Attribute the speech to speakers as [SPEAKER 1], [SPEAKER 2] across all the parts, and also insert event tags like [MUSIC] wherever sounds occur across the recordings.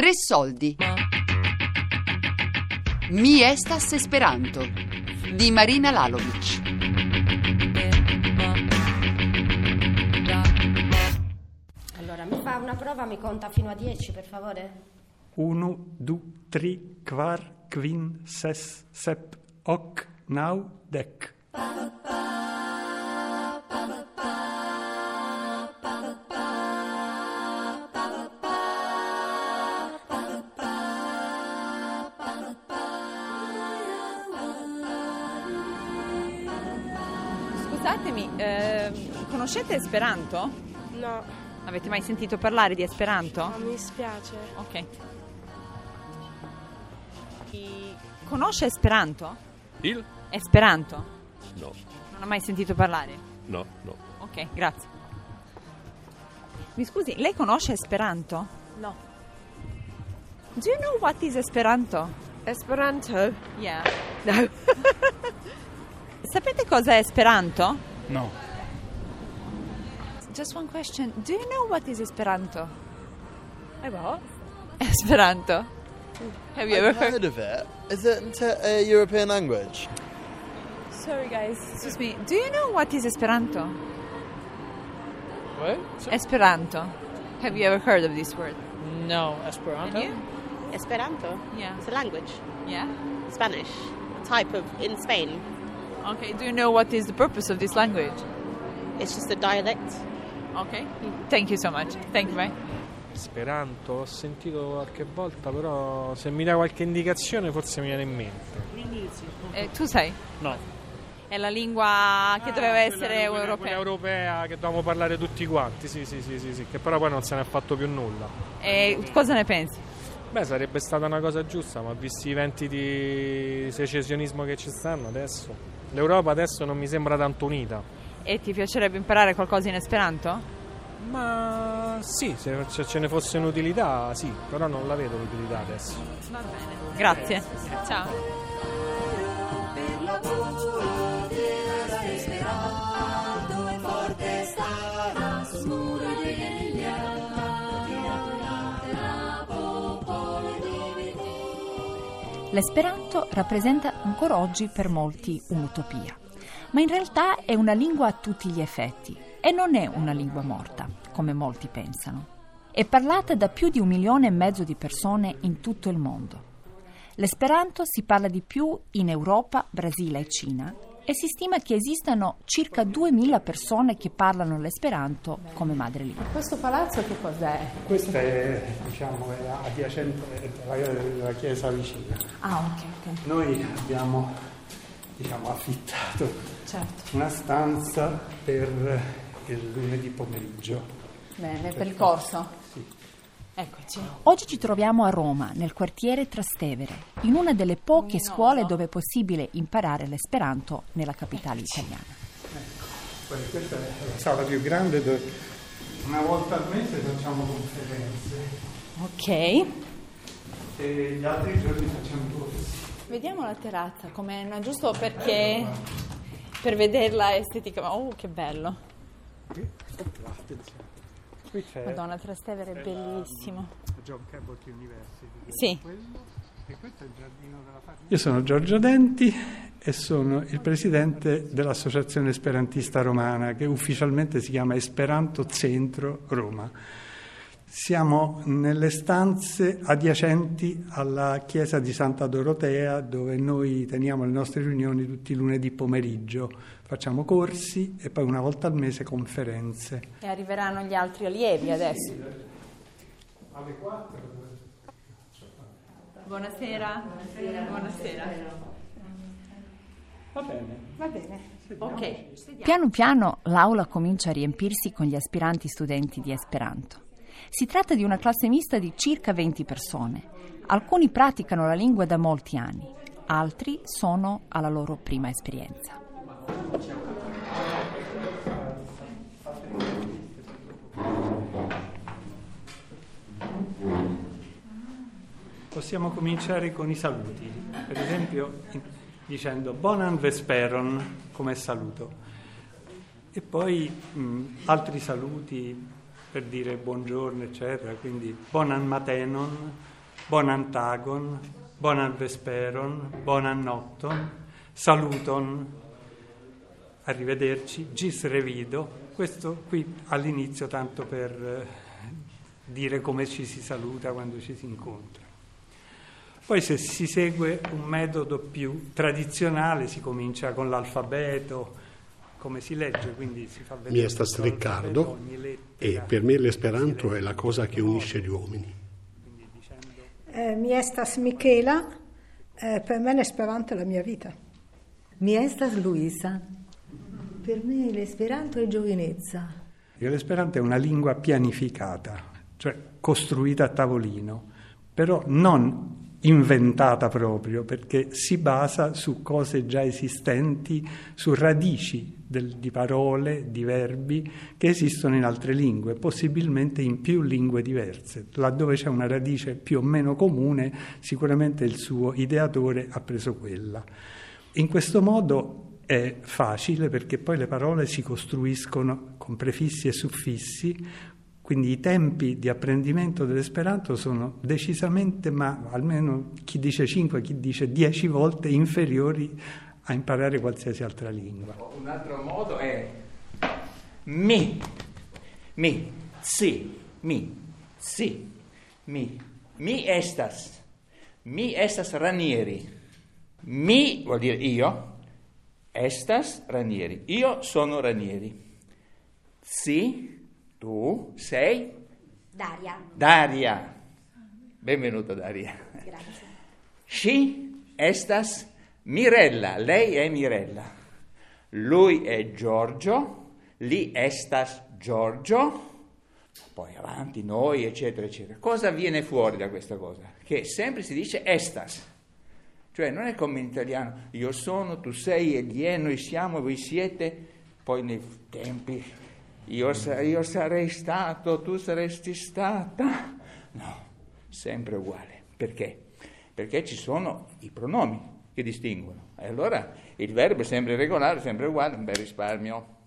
[SPEAKER 1] Tre soldi. Mi estas Esperanto di Marina Lalovic.
[SPEAKER 2] Allora, mi fa una prova, mi conta fino a 10, per favore?
[SPEAKER 3] 1, 2, 3, 4, 5, 6, 7, 8, 9, 10.
[SPEAKER 4] Conoscete Esperanto?
[SPEAKER 5] No,
[SPEAKER 4] Avete mai sentito parlare di Esperanto?
[SPEAKER 5] no, mi spiace.
[SPEAKER 4] Ok. Chi Conosce Esperanto?
[SPEAKER 6] Il?
[SPEAKER 4] Esperanto?
[SPEAKER 6] No,
[SPEAKER 4] Non ha mai sentito parlare?
[SPEAKER 6] no, no.
[SPEAKER 4] Ok, grazie. Mi scusi, lei conosce Esperanto?
[SPEAKER 5] No.
[SPEAKER 4] Do you know what is Esperanto?
[SPEAKER 5] Esperanto?
[SPEAKER 4] Yeah.
[SPEAKER 5] No. [LAUGHS]
[SPEAKER 4] Sapete cosa è Esperanto?
[SPEAKER 3] No.
[SPEAKER 4] Just one question. Do you know what is Esperanto?
[SPEAKER 5] I what?
[SPEAKER 4] Esperanto. Have you ever
[SPEAKER 7] I've
[SPEAKER 4] heard?
[SPEAKER 7] heard of it. Is it a European language?
[SPEAKER 4] Sorry guys, excuse me. Do you know what is Esperanto?
[SPEAKER 8] What?
[SPEAKER 4] Esperanto. Have you ever heard of this word?
[SPEAKER 8] No, Esperanto.
[SPEAKER 4] And you?
[SPEAKER 9] Esperanto.
[SPEAKER 4] Yeah.
[SPEAKER 9] It's a language.
[SPEAKER 4] Yeah.
[SPEAKER 9] Spanish. A type of in Spain.
[SPEAKER 4] Okay. Do you know what is the purpose of this language?
[SPEAKER 9] It's just a dialect.
[SPEAKER 4] Okay. Thank you so much. Thank you. Bye.
[SPEAKER 8] Esperanto, ho sentito qualche volta, però se mi dà qualche indicazione forse mi viene in mente.
[SPEAKER 4] Eh, tu sai?
[SPEAKER 8] No.
[SPEAKER 4] È la lingua che doveva
[SPEAKER 8] Ah,
[SPEAKER 4] essere
[SPEAKER 8] quella,
[SPEAKER 4] europea.
[SPEAKER 8] quella europea che dovevamo parlare tutti quanti, sì, sì, sì, sì, sì, che però poi non se ne è fatto più nulla.
[SPEAKER 4] E cosa ne pensi?
[SPEAKER 8] Beh, sarebbe stata una cosa giusta, ma visti i venti di secessionismo che ci stanno adesso, l'Europa adesso non mi sembra tanto unita.
[SPEAKER 4] E ti piacerebbe imparare qualcosa in Esperanto?
[SPEAKER 8] Ma sì, se ce ne fosse un'utilità, sì, però non la vedo l'utilità adesso.
[SPEAKER 4] Va bene. Grazie. Ciao.
[SPEAKER 10] L'esperanto rappresenta ancora oggi per molti un'utopia, ma in realtà è una lingua a tutti gli effetti e non è una lingua morta, come molti pensano. È parlata da più di un milione e mezzo di persone in tutto il mondo. L'esperanto si parla di più in Europa, Brasile e Cina e si stima che esistano circa 2000 persone che parlano l'esperanto come madrelingua.
[SPEAKER 4] Questo palazzo che cos'è?
[SPEAKER 3] Questa è, diciamo, è adiacente alla, alla chiesa vicina.
[SPEAKER 4] Ah, ok, ok.
[SPEAKER 3] Noi abbiamo, diciamo, affittato
[SPEAKER 4] Certo.
[SPEAKER 3] una stanza per il lunedì pomeriggio.
[SPEAKER 4] Bene, per il corso?
[SPEAKER 3] Sì.
[SPEAKER 4] Eccoci.
[SPEAKER 10] Oggi ci troviamo a Roma, nel quartiere Trastevere, in una delle poche scuole dove è possibile imparare l'esperanto nella capitale italiana.
[SPEAKER 3] Poi questa è la sala più grande dove una volta al mese facciamo conferenze
[SPEAKER 4] Ok.
[SPEAKER 3] e gli altri giorni facciamo corsi.
[SPEAKER 4] Vediamo la terrazza com'è, no? giusto perché per vederla estetica. Oh, che bello.
[SPEAKER 3] Qui. Qui c'è
[SPEAKER 4] Madonna, Trastevere è bellissimo.
[SPEAKER 3] John Cabot University.
[SPEAKER 4] Sì.
[SPEAKER 3] quello, e questo è il giardino della famiglia. Io sono Giorgio Denti e sono il presidente dell'Associazione Esperantista Romana che ufficialmente si chiama Esperanto Centro Roma. Siamo nelle stanze adiacenti alla chiesa di Santa Dorotea dove noi teniamo le nostre riunioni tutti i lunedì pomeriggio. Facciamo corsi e poi una volta al mese conferenze.
[SPEAKER 4] E arriveranno gli altri allievi adesso.
[SPEAKER 3] Alle 4
[SPEAKER 4] Buonasera. Buonasera.
[SPEAKER 3] Va bene.
[SPEAKER 4] Va bene. Ok.
[SPEAKER 10] Piano piano l'aula comincia a riempirsi con gli aspiranti studenti di Esperanto. Si tratta di una classe mista di circa 20 persone. Alcuni praticano la lingua da molti anni, altri sono alla loro prima esperienza.
[SPEAKER 3] Possiamo cominciare con i saluti, per esempio dicendo Bonan Vesperon come saluto e poi mh, altri saluti per dire buongiorno eccetera, quindi Bonan Matenon bonantagon, bonan vesperon, bonan nocton, saluton, arrivederci, gis revido, questo qui all'inizio tanto per eh, dire come ci si saluta quando ci si incontra. Poi se si segue un metodo più tradizionale si comincia con l'alfabeto, come si legge, quindi si fa vedere...
[SPEAKER 6] Mi estas Riccardo e per me l'esperanto è la cosa che unisce gli uomini.
[SPEAKER 11] Eh, mi estas Michela, eh, per me l'esperanto è la mia vita.
[SPEAKER 12] Mi estas Luisa, per me l'esperanto è giovinezza.
[SPEAKER 3] L'esperanto è una lingua pianificata, cioè costruita a tavolino, però non inventata proprio perché si basa su cose già esistenti, su radici del, di parole, di verbi che esistono in altre lingue, possibilmente in più lingue diverse. Laddove c'è una radice più o meno comune, sicuramente il suo ideatore ha preso quella. In questo modo è facile perché poi le parole si costruiscono con prefissi e suffissi, quindi i tempi di apprendimento dell'esperanto sono decisamente, ma almeno chi dice 5, chi dice 10 volte inferiori a imparare qualsiasi altra lingua.
[SPEAKER 13] Un altro modo è mi, mi, si, mi, si, mi, mi estas, mi estas Ranieri, mi vuol dire io, estas Ranieri, io sono Ranieri, si tu sei?
[SPEAKER 2] Daria.
[SPEAKER 13] Daria. Benvenuta Daria.
[SPEAKER 2] Grazie.
[SPEAKER 13] Sci estas Mirella, lei è Mirella. Lui è Giorgio, li estas Giorgio. Poi avanti noi, eccetera, eccetera. Cosa viene fuori da questa cosa? Che sempre si dice estas. Cioè non è come in italiano, io sono, tu sei, egli è, noi siamo, voi siete. Poi nei tempi io, io sarei stato, tu saresti stata. No, sempre uguale. Perché? Perché ci sono i pronomi che distinguono. E allora il verbo è sempre regolare, sempre uguale, un bel risparmio.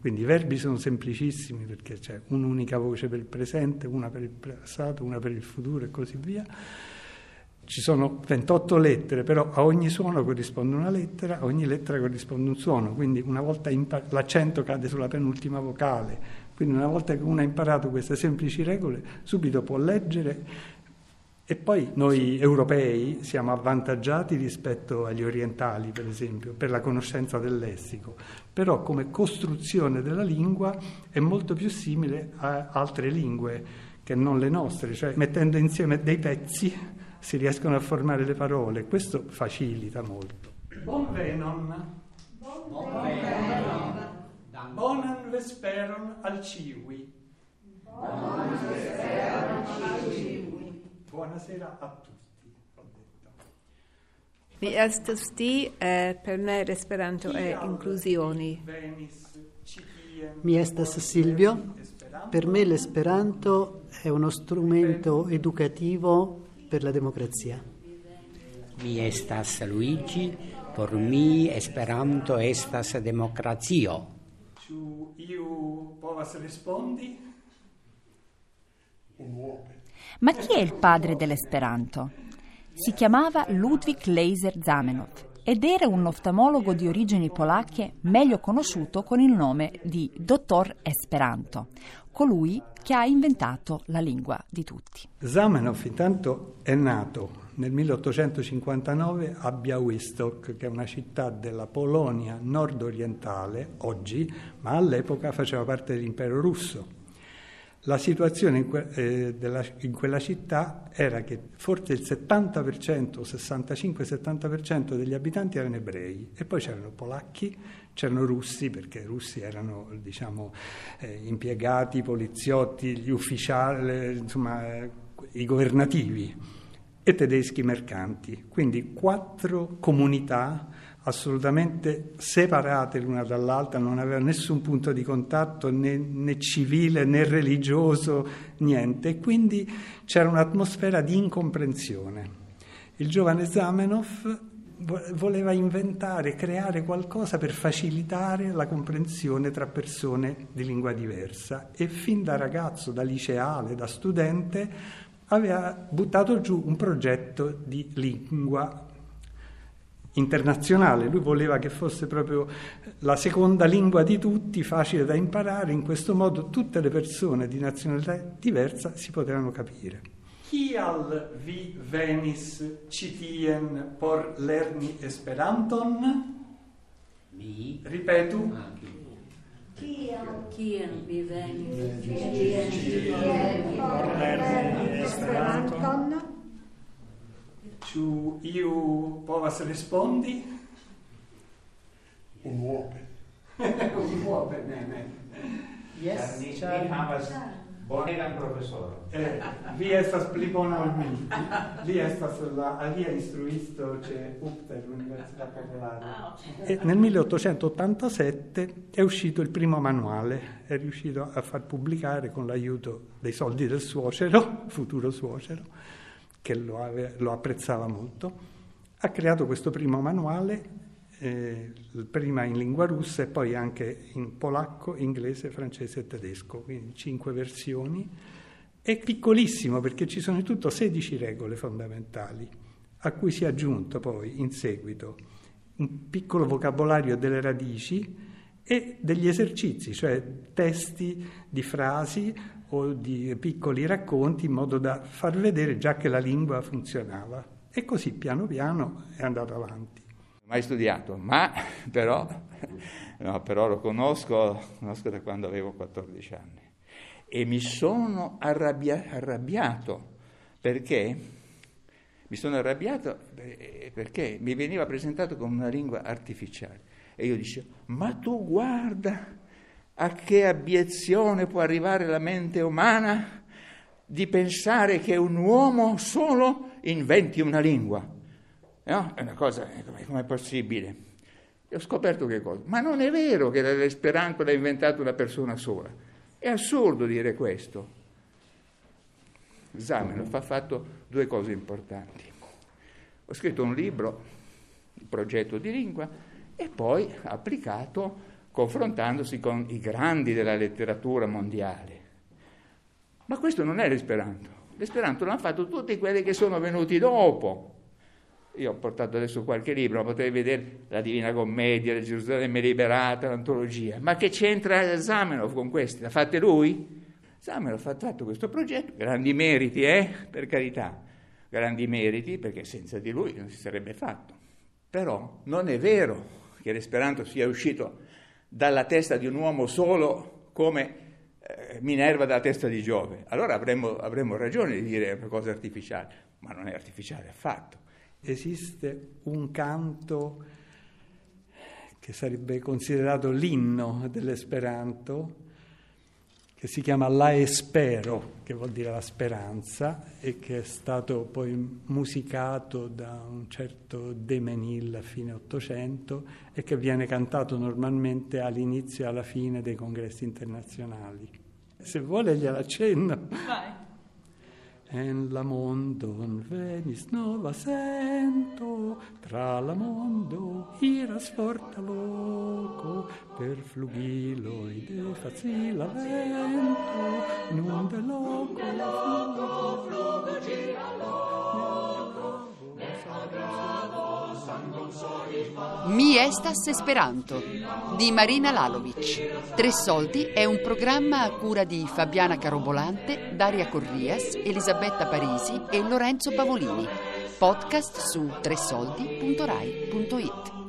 [SPEAKER 3] Quindi i verbi sono semplicissimi perché c'è un'unica voce per il presente, una per il passato, una per il futuro e così via. Ci sono 28 lettere, però a ogni suono corrisponde una lettera, a ogni lettera corrisponde un suono, quindi una volta impar- l'accento cade sulla penultima vocale, quindi una volta che uno ha imparato queste semplici regole, subito può leggere. E poi noi europei siamo avvantaggiati rispetto agli orientali, per esempio, per la conoscenza del lessico, però come costruzione della lingua è molto più simile a altre lingue che non le nostre, cioè mettendo insieme dei pezzi si riescono a formare le parole, questo facilita molto. Bon venon. Bon venon. Bonan vesperon al ciui. Buonasera a tutti, ho detto.
[SPEAKER 5] Mi estas ti, eh, per me l'esperanto è inclusioni.
[SPEAKER 14] Mi estas Silvio, per me l'esperanto è uno strumento educativo per la democrazia.
[SPEAKER 15] Mi estas Luigi, por mi Esperanto estas demokracio.
[SPEAKER 3] Ĉu iu povas rispondi?
[SPEAKER 10] Ma chi è il padre dell'Esperanto? Si chiamava Ludwig Leiser Zamenhof ed era un oftalmologo di origini polacche meglio conosciuto con il nome di Dottor Esperanto, colui che ha inventato la lingua di tutti.
[SPEAKER 3] Zamenhof intanto è nato nel 1859 a Białystok, che è una città della Polonia nord-orientale oggi, ma all'epoca faceva parte dell'impero russo. La situazione in, que- eh, della, in, quella città era che forse il 70%, 65-70% degli abitanti erano ebrei e poi c'erano polacchi, c'erano russi, perché i russi erano diciamo, eh, impiegati, poliziotti, gli ufficiali, insomma, eh, i governativi e tedeschi mercanti. Quindi quattro comunità assolutamente separate l'una dall'altra, non avevano nessun punto di contatto né, né, civile né religioso, niente, e quindi c'era un'atmosfera di incomprensione. Il giovane Zamenhof voleva inventare, creare qualcosa per facilitare la comprensione tra persone di lingua diversa e fin da ragazzo, da liceale, da studente, aveva buttato giù un progetto di lingua internazionale, lui voleva che fosse proprio la seconda lingua di tutti, facile da imparare, in questo modo tutte le persone di nazionalità diversa si potevano capire. Kial vi venis citien por lerni Esperanton?
[SPEAKER 15] Mi.
[SPEAKER 3] Ripetu.
[SPEAKER 12] Kian vi venis
[SPEAKER 3] por lerni Esperanton? Ĉu iu povas respondi?
[SPEAKER 6] Unuope. [LAUGHS]
[SPEAKER 3] Unuope, ne, ne.
[SPEAKER 13] Yes, mi, mi havas bonegan profesoro.
[SPEAKER 3] Eh, vi estas pli bona ol mi. Li estas la alia instruisto c'è UPTER, l'Università Popolare. E nel 1887 è uscito il primo manuale, è riuscito a far pubblicare con l'aiuto dei soldi del suocero, futuro suocero, che lo, ave, lo apprezzava molto. Ha creato questo primo manuale eh, prima in lingua russa e poi anche in polacco, inglese, francese e tedesco, quindi cinque versioni. È piccolissimo perché ci sono in tutto 16 regole fondamentali, a cui si è aggiunto poi in seguito un piccolo vocabolario delle radici e degli esercizi, cioè testi di frasi o di piccoli racconti in modo da far vedere già che la lingua funzionava. E così piano piano è andato avanti.
[SPEAKER 13] Mai studiato, ma [LAUGHS] però, no, però lo conosco, conosco, da quando avevo 14 anni. E mi sono arrabbia, arrabbiato. Perché? Mi sono arrabbiato perché mi veniva presentato come una lingua artificiale e io dicevo ma tu guarda a che abiezione può arrivare la mente umana di pensare che un uomo solo inventi una lingua No? È una cosa, come è possibile? E ho scoperto che cosa? Ma non è vero che l'esperanto l'ha inventato una persona sola. È assurdo dire questo. Zamenhof ha fatto due cose importanti. Ho scritto un libro, il progetto di lingua, e poi applicato confrontandosi con i grandi della letteratura mondiale. Ma questo non è l'esperanto. L'esperanto l'hanno fatto tutti quelli che sono venuti dopo. Io ho portato adesso qualche libro, potrei vedere la Divina Commedia, la Gerusalemme Liberata, l'antologia. Ma che c'entra Zamenhof con questi? L'ha fatte lui? Zamenhof ha fatto questo progetto, grandi meriti, eh? Per carità, grandi meriti, perché senza di lui non si sarebbe fatto. Però non è vero che l'esperanto sia uscito dalla testa di un uomo solo come eh, Minerva dalla testa di Giove. Allora avremmo, avremmo ragione di dire una cosa artificiale, ma non è artificiale affatto
[SPEAKER 3] esiste un canto che sarebbe considerato l'inno dell'Esperanto, che si chiama La Espero, che vuol dire la speranza, e che è stato poi musicato da un certo De Menil a fine Ottocento e che viene cantato normalmente all'inizio e alla fine dei congressi internazionali. Se vuole gliela accenno. Vai. En la mondon venis nova sento, tra la mondo iras forta loco, per flugiloi de facila vento, nun de loco la flugo, flugo gira
[SPEAKER 1] Mi estas Esperanto di Marina Lalovic. Tre soldi è un programma a cura di Fabiana Carobolante, Daria Corrias, Elisabetta Parisi e Lorenzo Pavolini. Podcast su tresoldi.rai.it.